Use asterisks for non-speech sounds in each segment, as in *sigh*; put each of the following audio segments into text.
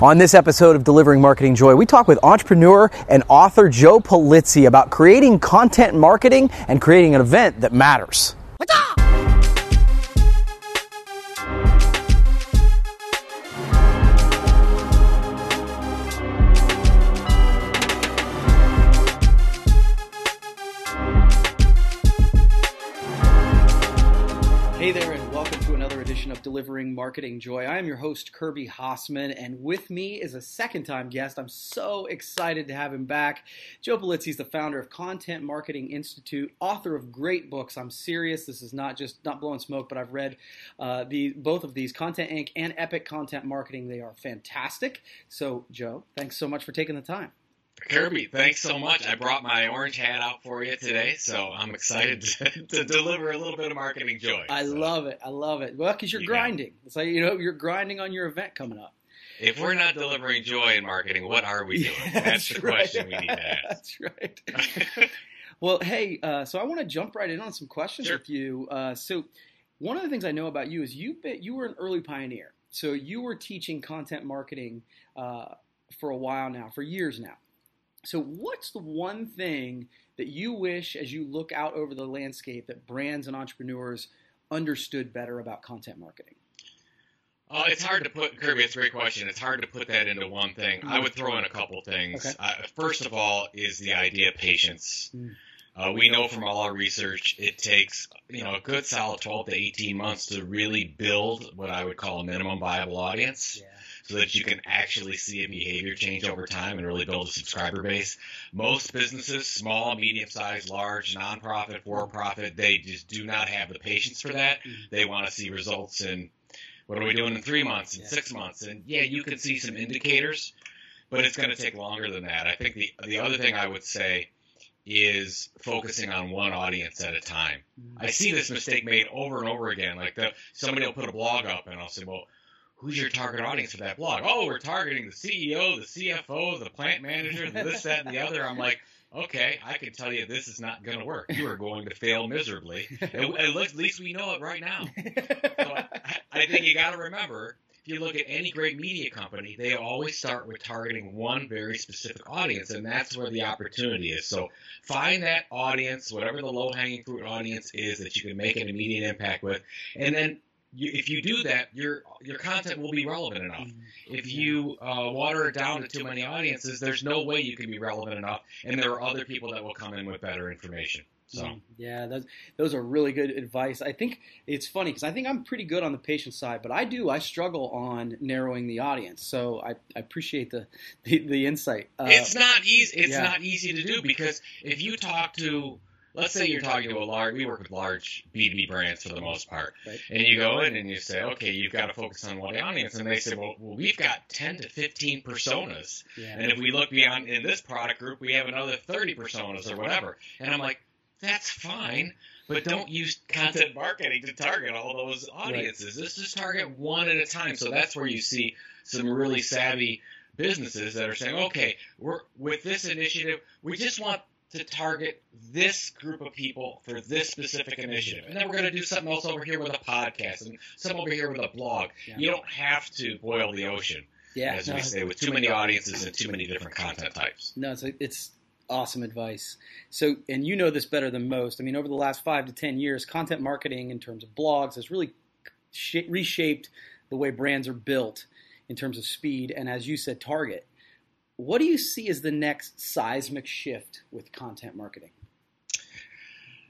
On this episode of Delivering Marketing Joy, we talk with entrepreneur and author Joe Pulizzi about creating content marketing and creating an event that matters. Delivering Marketing Joy. I am your host, Kirby Hasseman, and with me is a second time guest. I'm so excited to have him back. Joe Pulizzi is the founder of Content Marketing Institute, author of great books. I'm serious. This is not just not blowing smoke, but I've read uh, the both of these, Content Inc. and Epic Content Marketing. They are fantastic. So, Joe, thanks so much for taking the time. Kirby, thanks so much. I brought my orange hat out for you today, so I'm excited *laughs* to, to deliver a little bit of marketing joy. I so. love it. I love it. Well, because you're You grinding. It's like you know you're grinding on your event coming up. If we're not delivering joy in marketing, what are we *laughs* doing? Yeah, That's the right. question we need to ask. *laughs* That's right. Well, hey, uh, so I want to jump right in on some questions Sure. with you. Uh, so, one of the things I know about you is you you were an early pioneer. So you were teaching content marketing uh, for a while now, for years now. So, what's the one thing that you wish, as you look out over the landscape, that brands and entrepreneurs understood better about content marketing? Uh, it's hard to put, Kirby, it's a great question. It's hard to put that into one thing. I would throw in a couple things. Okay. Uh, first of all, is the idea of patience. Mm. Uh, we know from all our research it takes you know a good solid 12 to 18 months to really build what I would call a minimum viable audience. Yeah. so that you can actually see a behavior change over time and really build a subscriber base. Most businesses, small, medium sized, large, nonprofit, for profit, they just do not have the patience for that. Mhm. They want to see results in what are we doing in three months, in Yeah. six months, and yeah, you can see some indicators, but it's going to take longer than that. I think the the other thing I would say is focusing on one audience at a time. Mm-hmm. I see this mistake made over and over again. Like the, somebody will put a blog up, and I'll say, "Well, who's your target audience for that blog?" Oh, we're targeting the CEO, the CFO, the plant manager, this, that, and the other. I'm like, okay, I can tell you this is not going to work. You are going to fail miserably. *laughs* And at least- at least we know it right now. *laughs* So I, I think you got to remember. If you look at any great media company, they always start with targeting one very specific audience, and that's where the opportunity is. So find that audience, whatever the low hanging fruit audience is that you can make an immediate impact with, and then you, if you do that, your your content will be relevant enough. If you uh, water it down to too many audiences, there's no way you can be relevant enough, and there are other people that will come in with better information. So Mm, yeah, those those are really good advice. I think it's funny because I think I'm pretty good on the patient side, but I do I struggle on narrowing the audience. So I, I appreciate the the, the insight. Uh, it's not easy. It's yeah. not easy to do because if you talk to, let's say you're talking to a large, we work with large B2B brands for the most part, Right. and you go in and you say, okay, you've got to focus on one audience, and they say, well, well we've got 10 to 15 personas, yeah. and if we look beyond in this product group, we have another 30 personas or whatever, and I'm like, that's fine. But don't use content marketing to target all those audiences. Let's just target one at a time. So that's where you see some really savvy businesses that are saying, okay, we're with this initiative, we just want to target this group of people for this specific initiative. And then we're going to do something else over here with a podcast and some over here with a blog. Yeah. You don't have to boil the ocean, yeah, as no, we say, with too many audiences and too many different content types. no, it's it's awesome advice. So, and you know this better than most. I mean, over the last five to ten years, content marketing in terms of blogs has really reshaped the way brands are built in terms of speed and, as you said, target. What do you see as the next seismic shift with content marketing?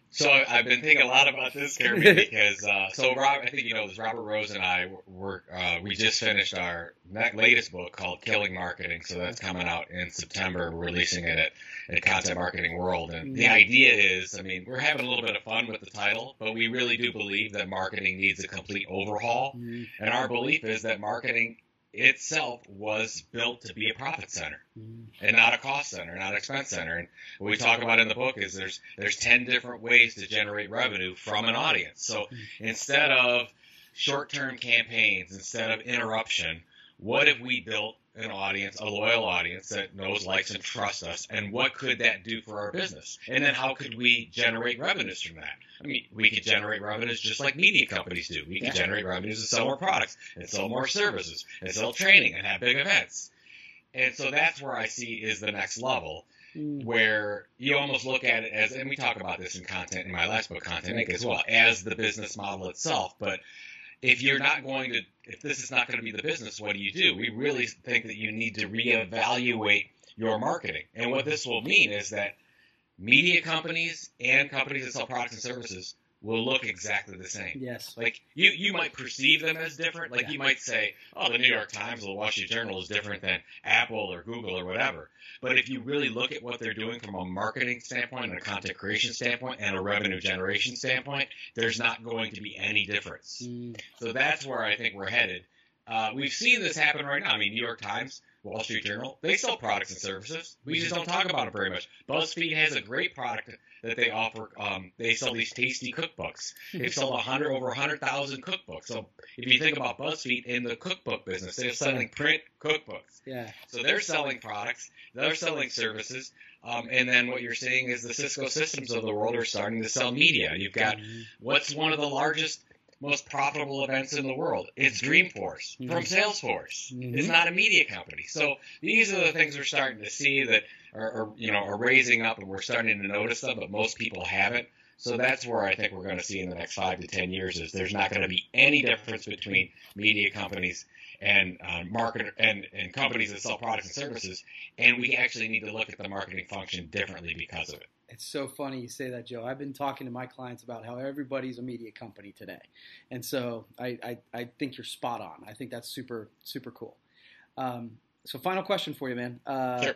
So I've been thinking a lot about this, Kirby, because uh, so Rob, I think you know this. Robert Rose and I were uh, we just finished our latest book called Killing Marketing. So that's coming out in September. We're releasing it at, at Content Marketing World, and the idea is, I mean, we're having a little bit of fun with the title, but we really do believe that marketing needs a complete overhaul. Mm, And our belief is that marketing itself was built to be a profit center mm, and not a cost center, not an expense center. And what we talk about in the book is there's there's ten different ways to generate revenue from an audience. So instead of short-term campaigns, instead of interruption, what if we built an audience, a loyal audience that knows, likes, and trusts us, and what could that do for our business? And then how could we generate revenues from that? I mean, we could generate revenues just like media companies do. We could Yeah. generate revenues and sell more products, and sell more services, and sell training, and have big events. And so that's where I see is the next level Mm. where you almost look at it as, and we talk about this in content in my last book, Content Inc. as well, as the business model itself. But if you're not going to, if this is not going to be the business, what do you do? We really think that you need to reevaluate your marketing. And what this will mean is that media companies and companies that sell products and services will look exactly the same. Yes. Like you, you might perceive them as different. Like you might say, "Oh, the New York Times or the Wall Street Journal is different than Apple or Google or whatever." But if you really look at what they're doing from a marketing standpoint and a content creation standpoint and a revenue generation standpoint, there's not going to be any difference. Mm. So that's where I think we're headed. Uh, we've seen this happen right now. I mean, New York Times, Wall Street Journal, they sell products and services. We just don't talk about it very much. BuzzFeed has a great product that they offer. Um, they sell these tasty cookbooks. They've sold 100 over 100,000 cookbooks. So if you think about BuzzFeed in the cookbook business, they're selling print cookbooks. Yeah. So they're selling products, they're selling services, um, and then what you're seeing is the Cisco systems of the world are starting to sell media. You've got Mhm. what's one of the largest, most profitable events in the world? It's Dreamforce Mhm. from Salesforce. Mhm. It's not a media company. So these are the things we're starting to see that are, are you know are raising up, and we're starting to notice them, but most people haven't. So that's where I think we're going to see in the next five to ten years is there's not going to be any difference between media companies and uh, market and, and companies that sell products and services, and we actually need to look at the marketing function differently because of it. It's so funny you say that, Joe. I've been talking to my clients about how everybody's a media company today, and so I, I, I think you're spot on. I think that's super super cool. Um, so, final question for you, man. Uh, Sure.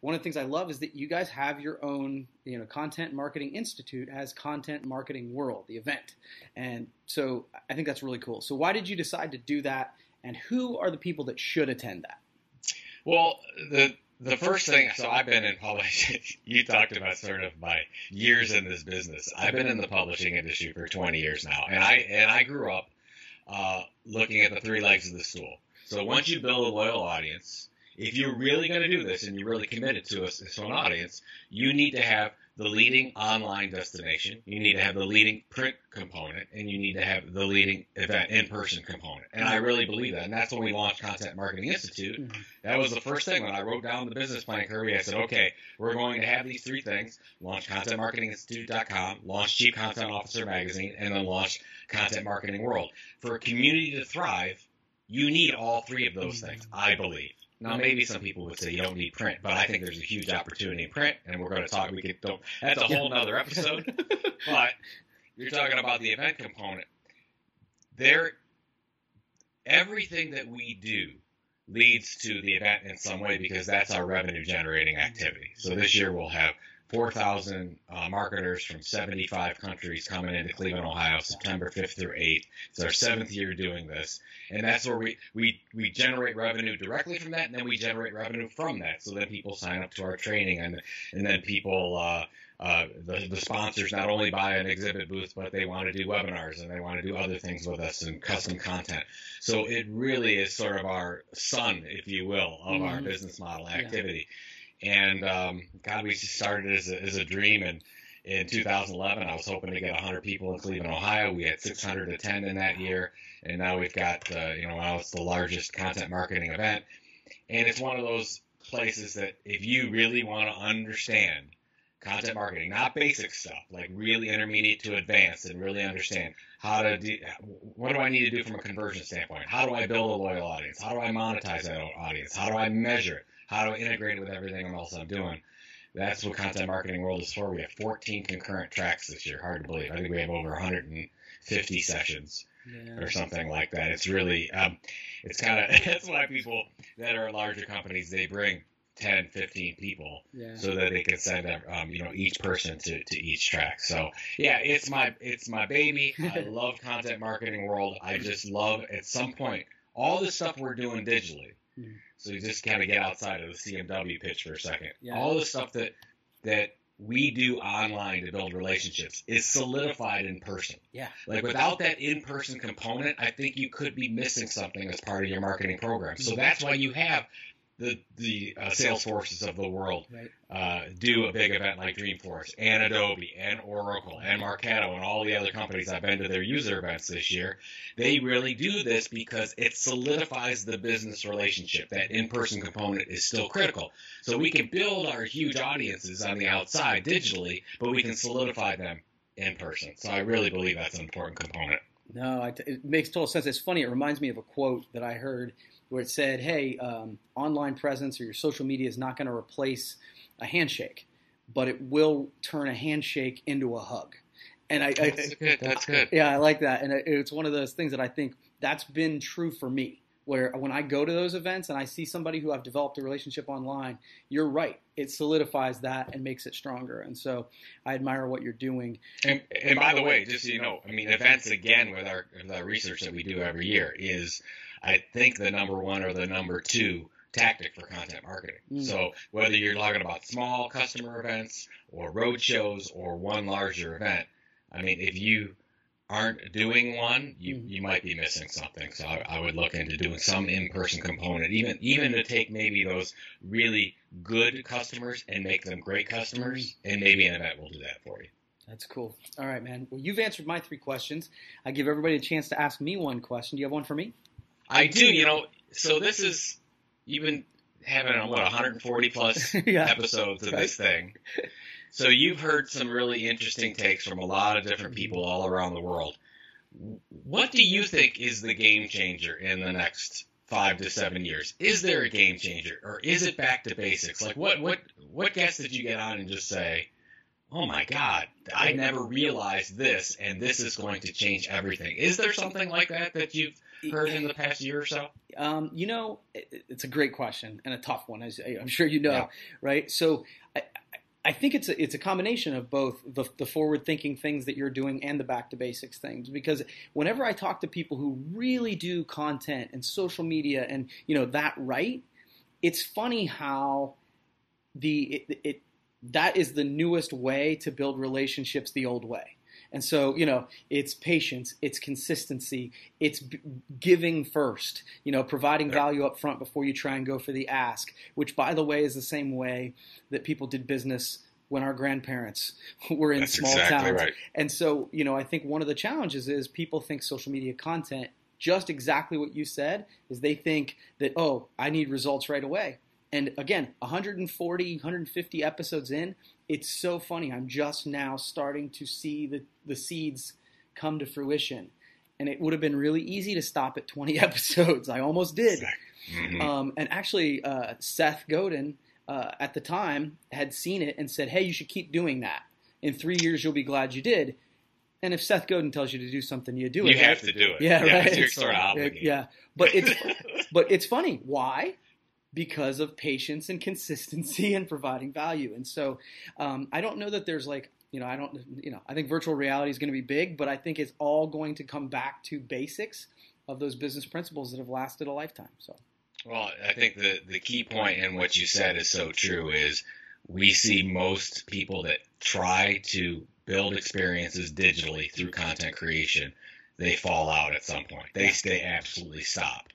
One of the things I love is that you guys have your own, you know, Content Marketing Institute has Content Marketing World, the event, and so I think that's really cool. So, why did you decide to do that, and who are the people that should attend that? Well, the the first thing, so I've been in *laughs* publishing. *laughs* You talked about sort of my years in this business. I've been in the publishing industry for 20 years now, and I and I grew up uh, looking at the three legs of the stool. So once you build a loyal audience, if you're really going to do this and you're really committed to us to an audience, you need to have the leading online destination. You need to have the leading print component, and you need to have the leading event in-person component. And I really believe that, and that's when we launched Content Marketing Institute. Mhm. That was the first thing when I wrote down the business plan, Kirby. I said, okay, we're going to have these three things: launch ContentMarketingInstitute.com, launch Chief Content Officer Magazine, and then launch Content Marketing World. For a community to thrive, you need all three of those things. I believe. Now, maybe some people would say you don't need print, but I think there's a huge opportunity in print, and we're going to talk. We could don't. That's a whole other episode. *laughs* but you're talking about the event component. There, everything that we do leads to the event in some way because that's our revenue generating activity. So this year we'll have 4,000 uh, marketers from 75 countries coming into Cleveland, Ohio, September 5th through 8th. It's our seventh year doing this, and that's where we, we, we generate revenue directly from that, and then we generate revenue from that. So then people sign up to our training, and and then people uh, uh, the, the sponsors not only buy an exhibit booth, but they want to do webinars and they want to do other things with us and custom content. So it really is sort of our sun, if you will, of our Mhm. business model activity. And um, God, we started as a, as a dream. And in 2011, I was hoping to get 100 people in Cleveland, Ohio. We had 600 attend in that year, and now we've got uh, you know now it's the largest content marketing event. And it's one of those places that if you really want to understand content marketing, not basic stuff, like really intermediate to advanced, and really understand how to do what do I need to do from a conversion standpoint? How do I build a loyal audience? How do I monetize that audience? How do I measure it? How do I integrate it with everything else I'm doing? That's what Content Marketing World is for. We have 14 concurrent tracks this year. Hard to believe. I think we have over 150 sessions Yeah. or something like that. It's really, um, it's kind of, *laughs* that's why people that are larger companies, they bring 10, 15 people Yeah. so that they can send, um, you know, each person to, to each track. So yeah, it's my, it's my baby. *laughs* I love Content Marketing World. I just love at some point all the stuff we're doing digitally. Mhm. So you just kind of get outside of the CMW pitch for a second. Yeah. All the stuff that, that we do online to build relationships is solidified in person. Yeah. Like without that in person component, I think you could be missing something as part of your marketing program. So that's why you have the the uh, Salesforces of the world Right. uh, do a big event like Dreamforce and Adobe and Oracle and Marketo and all the other companies I've been to their user events this year. They really do this because it solidifies the business relationship. That in-person component is still critical. So we can build our huge audiences on the outside digitally, but we can solidify them in person. So I really believe that's an important component. No, it makes total sense. It's funny. It reminds me of a quote that I heard where it said, "Hey, um, online presence or your social media is not going to replace a handshake, but it will turn a handshake into a hug." And I, I That's good. That's good. yeah, I like that, and it's one of those things that I think that's been true for me. Where when I go to those events and I see somebody who I've developed a relationship online, you're right. It solidifies that and makes it stronger. And so I admire what you're doing. And, and by the way, just so you know, I mean, events again with our, with our research that we do every year is, I think, the number one or the number two tactic for content marketing. Mm. So whether you're talking about small customer events or road shows or one larger event, I mean, if you aren't doing one, you, Mhm. you might be missing something. So I, I would look into doing some in-person component, even even to take maybe those really good customers and make them great customers, and maybe an event will do that for you. That's cool. All right, man. Well, you've answered my three questions. I give everybody a chance to ask me one question. Do you have one for me? I do, you know. So this is you've been having what 140 plus *laughs* yeah. episodes of this thing. *laughs* So you've heard some really interesting takes from a lot of different people all around the world. What do you think is the game changer in the next five to seven years? Is there a game changer, or is it back to basics? Like what what what guest did you get on and just say, "Oh my God, I never realized this, and this is going to change everything"? Is there something like that that you've heard in the past year or so? Um, you know, it, it's a great question and a tough one, as I'm sure you know, Yeah. right? So I, I think it's a, it's a combination of both the, the forward thinking things that you're doing and the back to basics things. Because whenever I talk to people who really do content and social media and you know that right, it's funny how the it, it that is the newest way to build relationships the old way. And so, you know, it's patience, it's consistency, it's b- giving first, you know, providing value up front before you try and go for the ask, which, by the way, is the same way that people did business when our grandparents *laughs* were in That's small exactly towns. right. And so, you know, I think one of the challenges is people think social media content, just exactly what you said, is they think that, oh, I need results right away. And again, 140, 150 episodes in, it's so funny. I'm just now starting to see the, the seeds come to fruition. And it would have been really easy to stop at 20 *laughs* episodes. I almost did. Mhm. Um, and actually, uh, Seth Godin uh, at the time had seen it and said, "Hey, you should keep doing that. In three years, you'll be glad you did." And if Seth Godin tells you to do something, you do it. you have to do it. Yeah, right. You're sort of obligated. Yeah, but it's *laughs* but it's funny. Why? Because of patience and *laughs* consistency and providing value. And so um, I don't know that there's like you know I don't you know I think virtual reality is going to be big, but I think it's all going to come back to basics of those business principles that have lasted a lifetime. So Well, I think the the key point in what you said is so true. Is we see most people that try to build experiences digitally through content creation, they fall out at some point. They they absolutely stop.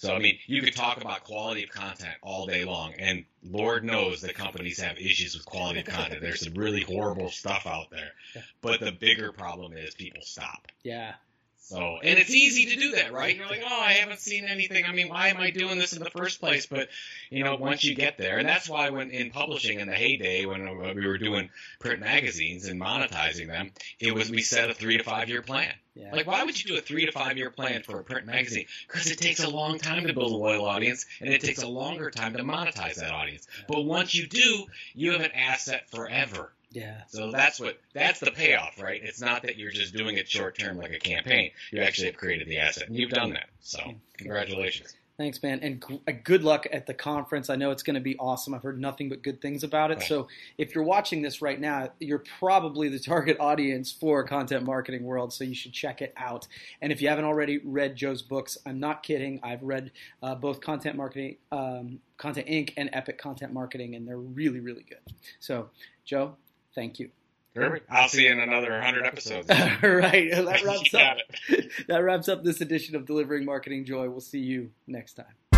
So I mean, you could talk about quality of content all day long, and Lord knows that companies have issues with quality of content. There's some really horrible stuff out there, but the bigger problem is people stop. yeah, So, and it's easy to do that, right? You're like, oh, I haven't seen anything. I mean, why am I doing this in the first place? But, you know, once you get there, and that's why when in publishing in the heyday, when uh, we were doing print magazines and monetizing them, it was we set a three to five year plan. yeah. Like, why would you do a three to five year plan for a print magazine? Because it takes a long time to build a loyal audience, and it takes a longer time to monetize that audience. But once you do, you have an asset forever. Yeah. So that's what that's the payoff, right? It's not that you're just doing it short term like a campaign. You actually have created the asset, and you've done that. So congratulations. Thanks, man, and good luck at the conference. I know it's going to be awesome. I've heard nothing but good things about it. Right. So, if you're watching this right now, you're probably the target *laughs* audience for Content Marketing World. So, you should check it out. And if you haven't already read Joe's books, I'm not kidding. I've read uh, both Content Marketing, um, Content Inc., and Epic Content Marketing, and they're really, really good. So, Joe, Thank you. Perfect. I'll see you in another 100 episodes. All *laughs* right. That *laughs* wraps up. *laughs* That wraps up this edition of Delivering Marketing Joy. We'll see you next time.